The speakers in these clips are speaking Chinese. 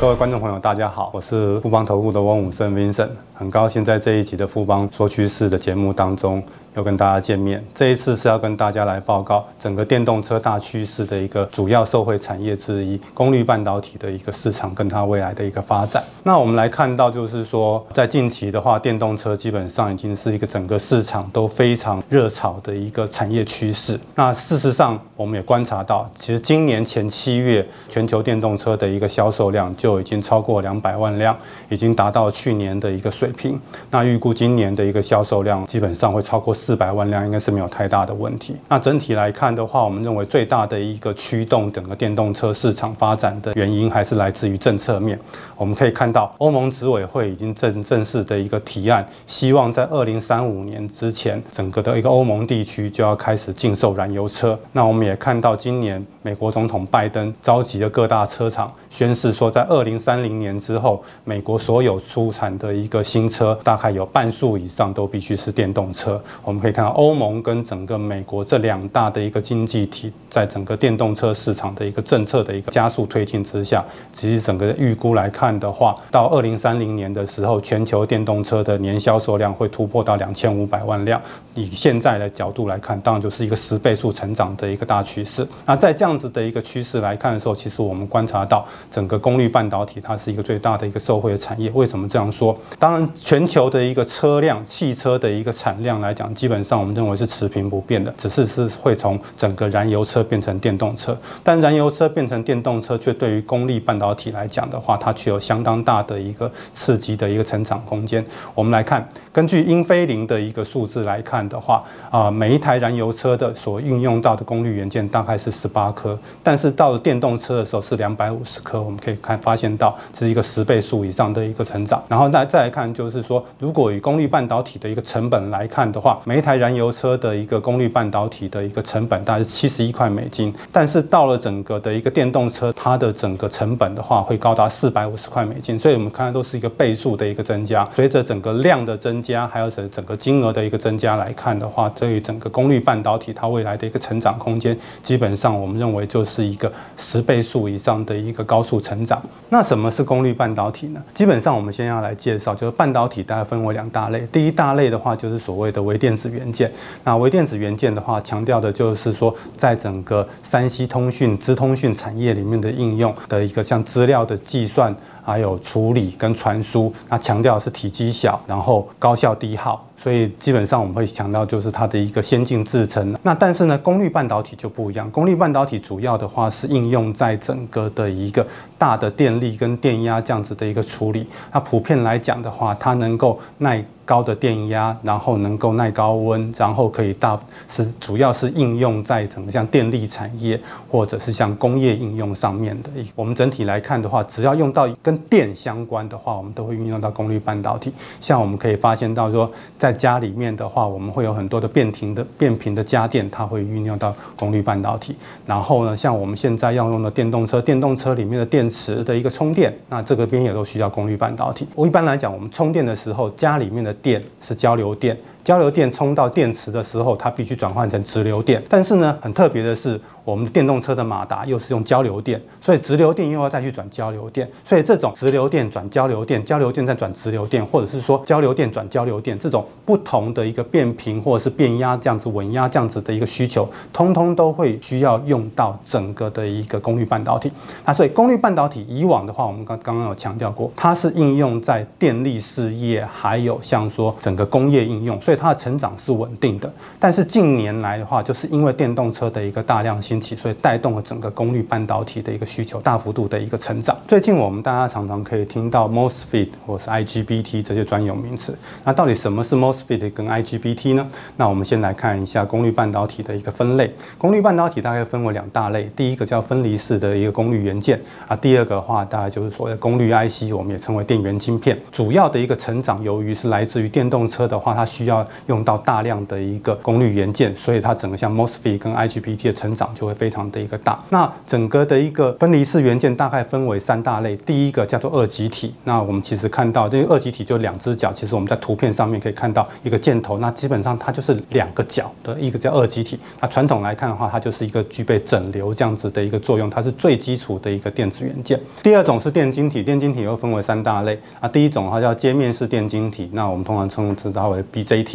各位观众朋友，大家好，我是富邦投顾的汪武胜 Vincent，很高兴在这一集的富邦说趋势的节目当中。又跟大家见面，这一次是要跟大家来报告整个电动车大趋势的一个主要受惠产业之一——功率半导体的一个市场跟它未来的一个发展。那我们来看到，就是说，在近期的话，电动车基本上已经是一个整个市场都非常热炒的一个产业趋势。那事实上，我们也观察到，其实今年前七月，全球电动车的一个销售量就已经超过两百万辆，已经达到去年的一个水平。那预估今年的一个销售量基本上会超过四百万辆应该是没有太大的问题。那整体来看的话，我们认为最大的一个驱动整个电动车市场发展的原因，还是来自于政策面。我们可以看到，欧盟执委会已经正正式的一个提案，希望在二零三五年之前，整个的一个欧盟地区就要开始禁售燃油车。那我们也看到，今年美国总统拜登召集了各大车厂，宣示说，在二零三零年之后，美国所有出产的一个新车，大概有半数以上都必须是电动车。我们可以看到欧盟跟整个美国这两大的一个经济体，在整个电动车市场的一个政策的一个加速推进之下，其实整个预估来看的话，到二零三零年的时候，全球电动车的年销售量会突破到两千五百万辆。以现在的角度来看，当然就是一个十倍数成长的一个大趋势。那在这样子的一个趋势来看的时候，其实我们观察到整个功率半导体它是一个最大的一个受惠的产业。为什么这样说？当然，全球的一个车辆、汽车的一个产量来讲，基本上我们认为是持平不变的，只是是会从整个燃油车变成电动车，但燃油车变成电动车，却对于功率半导体来讲的话，它具有相当大的一个刺激的一个成长空间。我们来看，根据英飞凌的一个数字来看的话，啊，每一台燃油车的所运用到的功率元件大概是十八颗，但是到了电动车的时候是两百五十颗。我们可以看发现到是一个十倍数以上的一个成长。然后那再来看，就是说，如果以功率半导体的一个成本来看的话，每一台燃油车的一个功率半导体的一个成本大概是七十一块美金，但是到了整个的一个电动车，它的整个成本的话会高达四百五十块美金，所以我们看到都是一个倍数的一个增加。随着整个量的增加，还有整整个金额的一个增加来看的话，对于整个功率半导体它未来的一个成长空间，基本上我们认认为就是一个十倍数以上的一个高速成长。那什么是功率半导体呢？基本上我们先要来介绍，就是半导体大概分为两大类，第一大类的话就是所谓的微电子元件。那微电子元件的话，强调的就是说，在整个 3C 通讯、资通讯产业里面的应用的一个像资料的计算。还有处理跟传输，那强调是体积小，然后高效低耗，所以基本上我们会强调就是它的一个先进制程。那但是呢，功率半导体就不一样，功率半导体主要的话是应用在整个的一个大的电力跟电压这样子的一个处理。那普遍来讲的话，它能够耐。高的电压，然后能够耐高温，然后可以大是主要是应用在整个像电力产业或者是像工业应用上面的。我们整体来看的话，只要用到跟电相关的话，我们都会运用到功率半导体。像我们可以发现到说，在家里面的话，我们会有很多的变频的变频的家电，它会运用到功率半导体。然后呢，像我们现在要用的电动车，电动车里面的电池的一个充电，那这个边也都需要功率半导体。我一般来讲，我们充电的时候，家里面的电是交流电，交流电充到电池的时候，它必须转换成直流电。但是呢，很特别的是。我们电动车的马达又是用交流电，所以直流电又要再去转交流电，所以这种直流电转交流电，交流电再转直流电，或者是说交流电转交流电，这种不同的一个变频或者是变压这样子稳压这样子的一个需求，通通都会需要用到整个的一个功率半导体。那所以功率半导体以往的话，我们刚刚刚有强调过，它是应用在电力事业，还有像说整个工业应用，所以它的成长是稳定的。但是近年来的话，就是因为电动车的一个大量兴起，所以带动了整个功率半导体的一个需求大幅度的一个成长。最近我们大家常常可以听到 MOSFET 或是 IGBT 这些专有名词。那到底什么是 MOSFET 跟 IGBT 呢？那我们先来看一下功率半导体的一个分类。功率半导体大概分为两大类，第一个叫分离式的一个功率元件啊，第二个的话大概就是所谓的功率 IC，我们也称为电源晶片。主要的一个成长，由于是来自于电动车的话，它需要用到大量的一个功率元件，所以它整个像 MOSFET 跟 IGBT 的成长就会非常的一个大。那整个的一个分离式元件大概分为三大类，第一个叫做二极体。那我们其实看到这个二极体就两只脚，其实我们在图片上面可以看到一个箭头，那基本上它就是两个角的一个叫二极体。那传统来看的话，它就是一个具备整流这样子的一个作用，它是最基础的一个电子元件。第二种是电晶体，电晶体又分为三大类啊，第一种它叫接面式电晶体，那我们通常称之它为 BJT。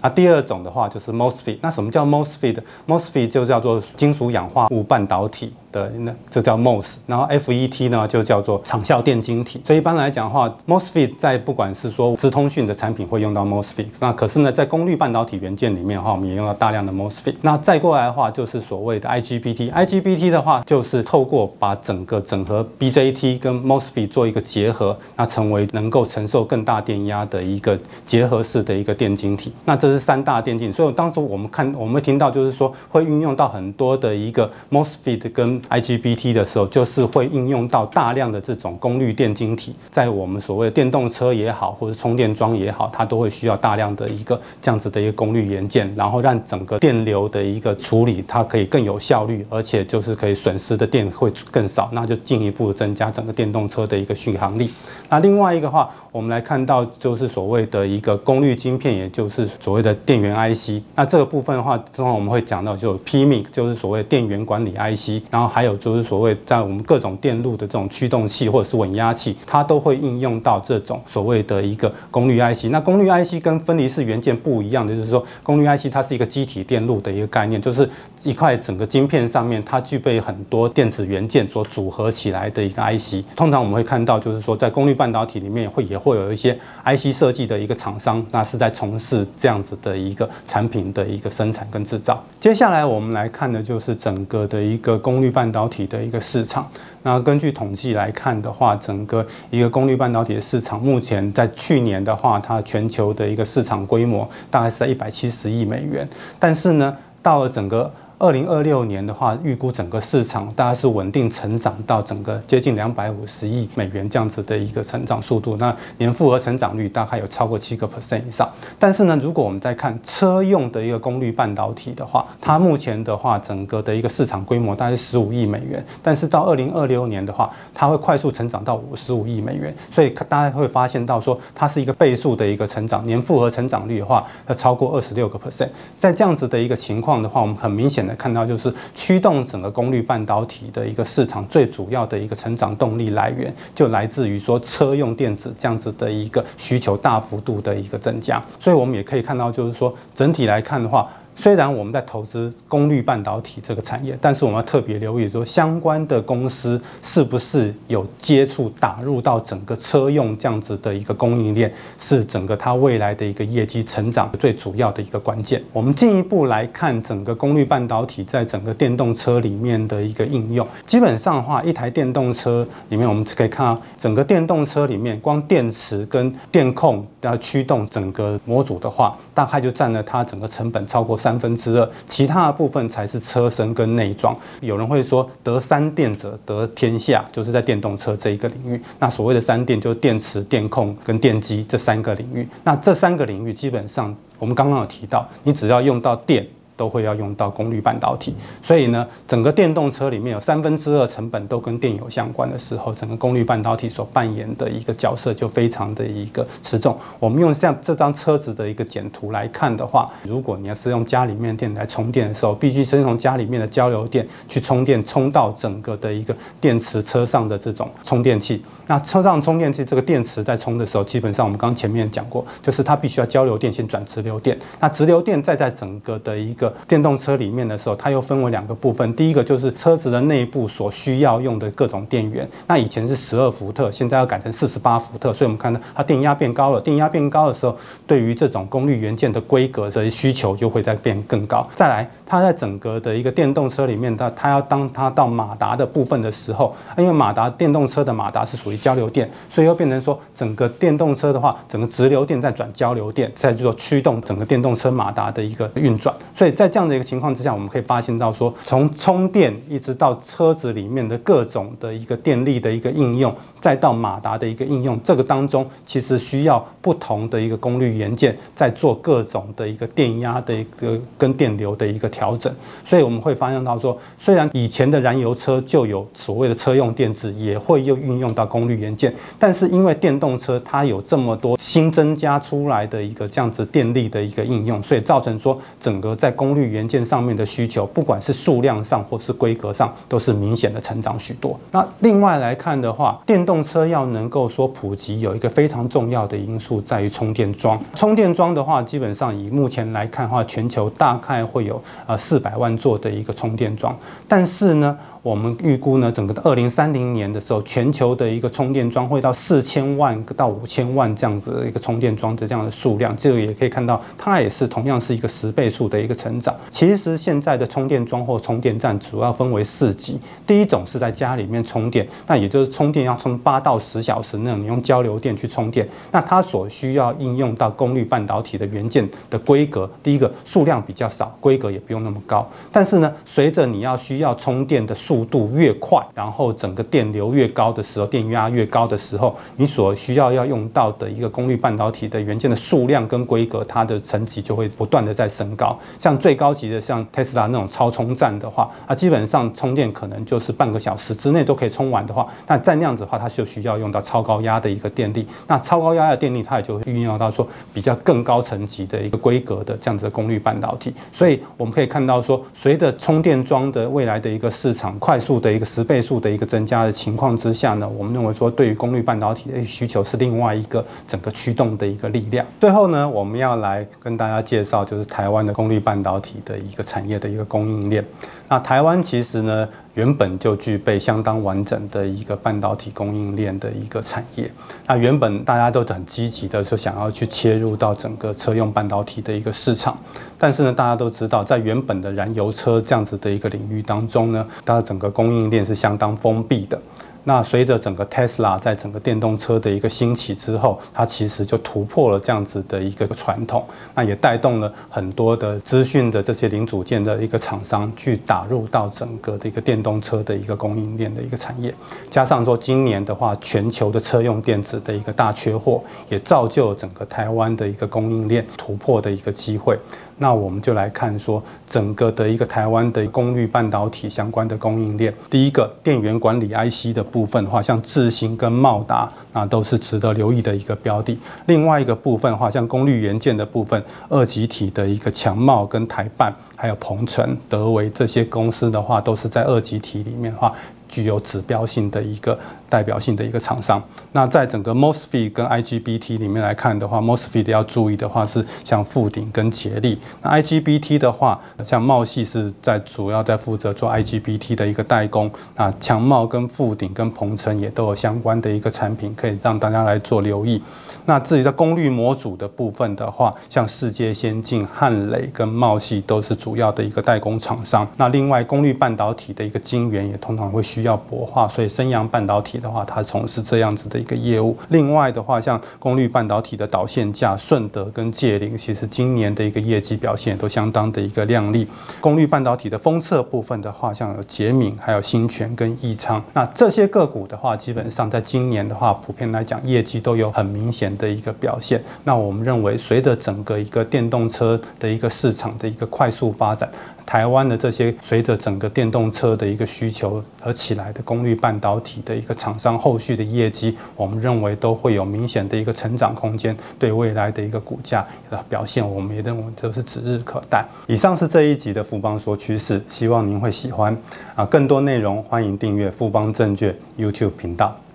那，第二种的话就是 MOSFET。那什么叫 MOSFET？MOSFET 就叫做金属氧化物半导体。的那这叫 MOS，然后 FET 呢就叫做场效电晶体。所以一般来讲的话，MOSFET 在不管是说资通讯的产品会用到 MOSFET，那可是呢在功率半导体元件里面的话，我们也用到大量的 MOSFET。那再过来的话就是所谓的 IGBT，IGBT 的话就是透过把整个整合 BJT 跟 MOSFET 做一个结合，那成为能够承受更大电压的一个结合式的一个电晶体。那这是三大电晶，所以当时我们看我们会听到就是说会运用到很多的一个 MOSFET 跟 IGBT 的时候，就是会应用到大量的这种功率电晶体，在我们所谓的电动车也好，或者充电桩也好，它都会需要大量的一个这样子的一个功率元件，然后让整个电流的一个处理，它可以更有效率，而且就是可以损失的电会更少，那就进一步增加整个电动车的一个续航力。那另外一个话，我们来看到就是所谓的一个功率晶片，也就是所谓的电源 IC。那这个部分的话，通常我们会讲到就 PMIC，就是所谓电源管理 IC，然后还有就是所谓在我们各种电路的这种驱动器或者是稳压器，它都会应用到这种所谓的一个功率 IC。那功率 IC 跟分离式元件不一样的，就是说功率 IC 它是一个机体电路的一个概念，就是一块整个晶片上面它具备很多电子元件所组合起来的一个 IC。通常我们会看到，就是说在功率半导体里面会也会有一些 IC 设计的一个厂商，那是在从事这样子的一个产品的一个生产跟制造。接下来我们来看的就是整个的一个功率半导体的一个市场。那根据统计来看的话，整个一个功率半导体的市场，目前在去年的话，它全球的一个市场规模大概是在一百七十亿美元。但是呢，到了整个二零二六年的话，预估整个市场大概是稳定成长到整个接近两百五十亿美元这样子的一个成长速度。那年复合成长率大概有超过七个 percent 以上。但是呢，如果我们再看车用的一个功率半导体的话，它目前的话，整个的一个市场规模大概是十五亿美元。但是到二零二六年的话，它会快速成长到五十五亿美元。所以大家会发现到说，它是一个倍数的一个成长，年复合成长率的话要超过二十六个 percent。在这样子的一个情况的话，我们很明显。看到就是驱动整个功率半导体的一个市场最主要的一个成长动力来源，就来自于说车用电子这样子的一个需求大幅度的一个增加，所以我们也可以看到，就是说整体来看的话。虽然我们在投资功率半导体这个产业，但是我们要特别留意说，相关的公司是不是有接触打入到整个车用这样子的一个供应链，是整个它未来的一个业绩成长最主要的一个关键。我们进一步来看整个功率半导体在整个电动车里面的一个应用。基本上的话，一台电动车里面，我们可以看到整个电动车里面，光电池跟电控要驱动整个模组的话，大概就占了它整个成本超过。三分之二，其他的部分才是车身跟内装。有人会说，得三电者得天下，就是在电动车这一个领域。那所谓的三电，就是电池、电控跟电机这三个领域。那这三个领域基本上，我们刚刚有提到，你只要用到电。都会要用到功率半导体，所以呢，整个电动车里面有三分之二成本都跟电有相关的时候，整个功率半导体所扮演的一个角色就非常的一个持重。我们用像这张车子的一个简图来看的话，如果你要是用家里面电来充电的时候，必须先从家里面的交流电去充电，充到整个的一个电池车上的这种充电器。那车上充电器这个电池在充的时候，基本上我们刚前面讲过，就是它必须要交流电先转直流电，那直流电再在整个的一个电动车里面的时候，它又分为两个部分。第一个就是车子的内部所需要用的各种电源。那以前是十二伏特，现在要改成四十八伏特，所以我们看到它电压变高了。电压变高的时候，对于这种功率元件的规格的需求又会再变更高。再来，它在整个的一个电动车里面，它它要当它到马达的部分的时候，因为马达电动车的马达是属于交流电，所以又变成说整个电动车的话，整个直流电在转交流电，再做驱动整个电动车马达的一个运转。所以在这样的一个情况之下，我们可以发现到说，从充电一直到车子里面的各种的一个电力的一个应用，再到马达的一个应用，这个当中其实需要不同的一个功率元件在做各种的一个电压的一个跟电流的一个调整。所以我们会发现到说，虽然以前的燃油车就有所谓的车用电子，也会又运用到功率元件，但是因为电动车它有这么多新增加出来的一个这样子电力的一个应用，所以造成说整个在功率元件上面的需求，不管是数量上或是规格上，都是明显的成长许多。那另外来看的话，电动车要能够说普及，有一个非常重要的因素在于充电桩。充电桩的话，基本上以目前来看的话，全球大概会有呃四百万座的一个充电桩，但是呢。我们预估呢，整个的二零三零年的时候，全球的一个充电桩会到四千万到五千万这样子的一个充电桩的这样的数量，这个也可以看到，它也是同样是一个十倍数的一个成其实现在的充电桩或充电站主要分为四级，第一种是在家里面充电，那也就是充电要充八到十小时那种，你用交流电去充电，那它所需要应用到功率半导体的元件的规格，第一个数量比较少，规格也不用那么高，但是呢，随着你要需要充电的速度越快，然后整个电流越高的时候，电压越高的时候，你所需要要用到的一个功率半导体的元件的数量跟规格，它的层级就会不断的在升高。像最高级的，像 Tesla 那种超充站的话，啊，基本上充电可能就是半个小时之内都可以充完的话，那在那样子的话，它就需要用到超高压的一个电力。那超高压的电力，它也就运用到说比较更高层级的一个规格的这样子的功率半导体。所以我们可以看到说，随着充电桩的未来的一个市场。快速的一个十倍数的一个增加的情况之下呢，我们认为说，对于功率半导体的需求是另外一个整个驱动的一个力量。最后呢，我们要来跟大家介绍就是台湾的功率半导体的一个产业的一个供应链。那台湾其实呢，原本就具备相当完整的一个半导体供应链的一个产业。那原本大家都很积极的说想要去切入到整个车用半导体的一个市场，但是呢，大家都知道，在原本的燃油车这样子的一个领域当中呢，它的整个供应链是相当封闭的。那随着整个 Tesla 在整个电动车的一个兴起之后，它其实就突破了这样子的一个传统，那也带动了很多的资讯的这些零组件的一个厂商去打入到整个的一个电动车的一个供应链的一个产业。加上说今年的话，全球的车用电子的一个大缺货，也造就整个台湾的一个供应链突破的一个机会。那我们就来看说整个的一个台湾的功率半导体相关的供应链。第一个电源管理 IC 的部分的话，像智行跟茂达，那都是值得留意的一个标的。另外一个部分的话，像功率元件的部分，二极体的一个强茂跟台半，还有鹏程、德微这些公司的话，都是在二极体里面的话。具有指标性的一个代表性的一个厂商。那在整个 MOSFET 跟 IGBT 里面来看的话，MOSFET 要注意的话是像富鼎跟捷力。那 IGBT 的话，像茂系是在主要在负责做 IGBT 的一个代工。那强茂跟富鼎跟鹏程也都有相关的一个产品，可以让大家来做留意。那至于在功率模组的部分的话，像世界先进、汉磊跟茂系都是主要的一个代工厂商。那另外功率半导体的一个晶圆也通常会需要薄化，所以升阳半导体的话，它从事这样子的一个业务。另外的话，像功率半导体的导线架，顺德跟界岭，其实今年的一个业绩表现都相当的一个亮丽。功率半导体的封测部分的话，像有捷敏、还有新泉跟益昌，那这些个股的话，基本上在今年的话，普遍来讲业绩都有很明显的一个表现，那我们认为，随着整个一个电动车的一个市场的一个快速发展，台湾的这些随着整个电动车的一个需求而起来的功率半导体的一个厂商，后续的业绩，我们认为都会有明显的一个成长空间，对未来的一个股价的表现，我们也认为都是指日可待。以上是这一集的富邦说趋势，希望您会喜欢啊，更多内容欢迎订阅富邦证券 YouTube 频道。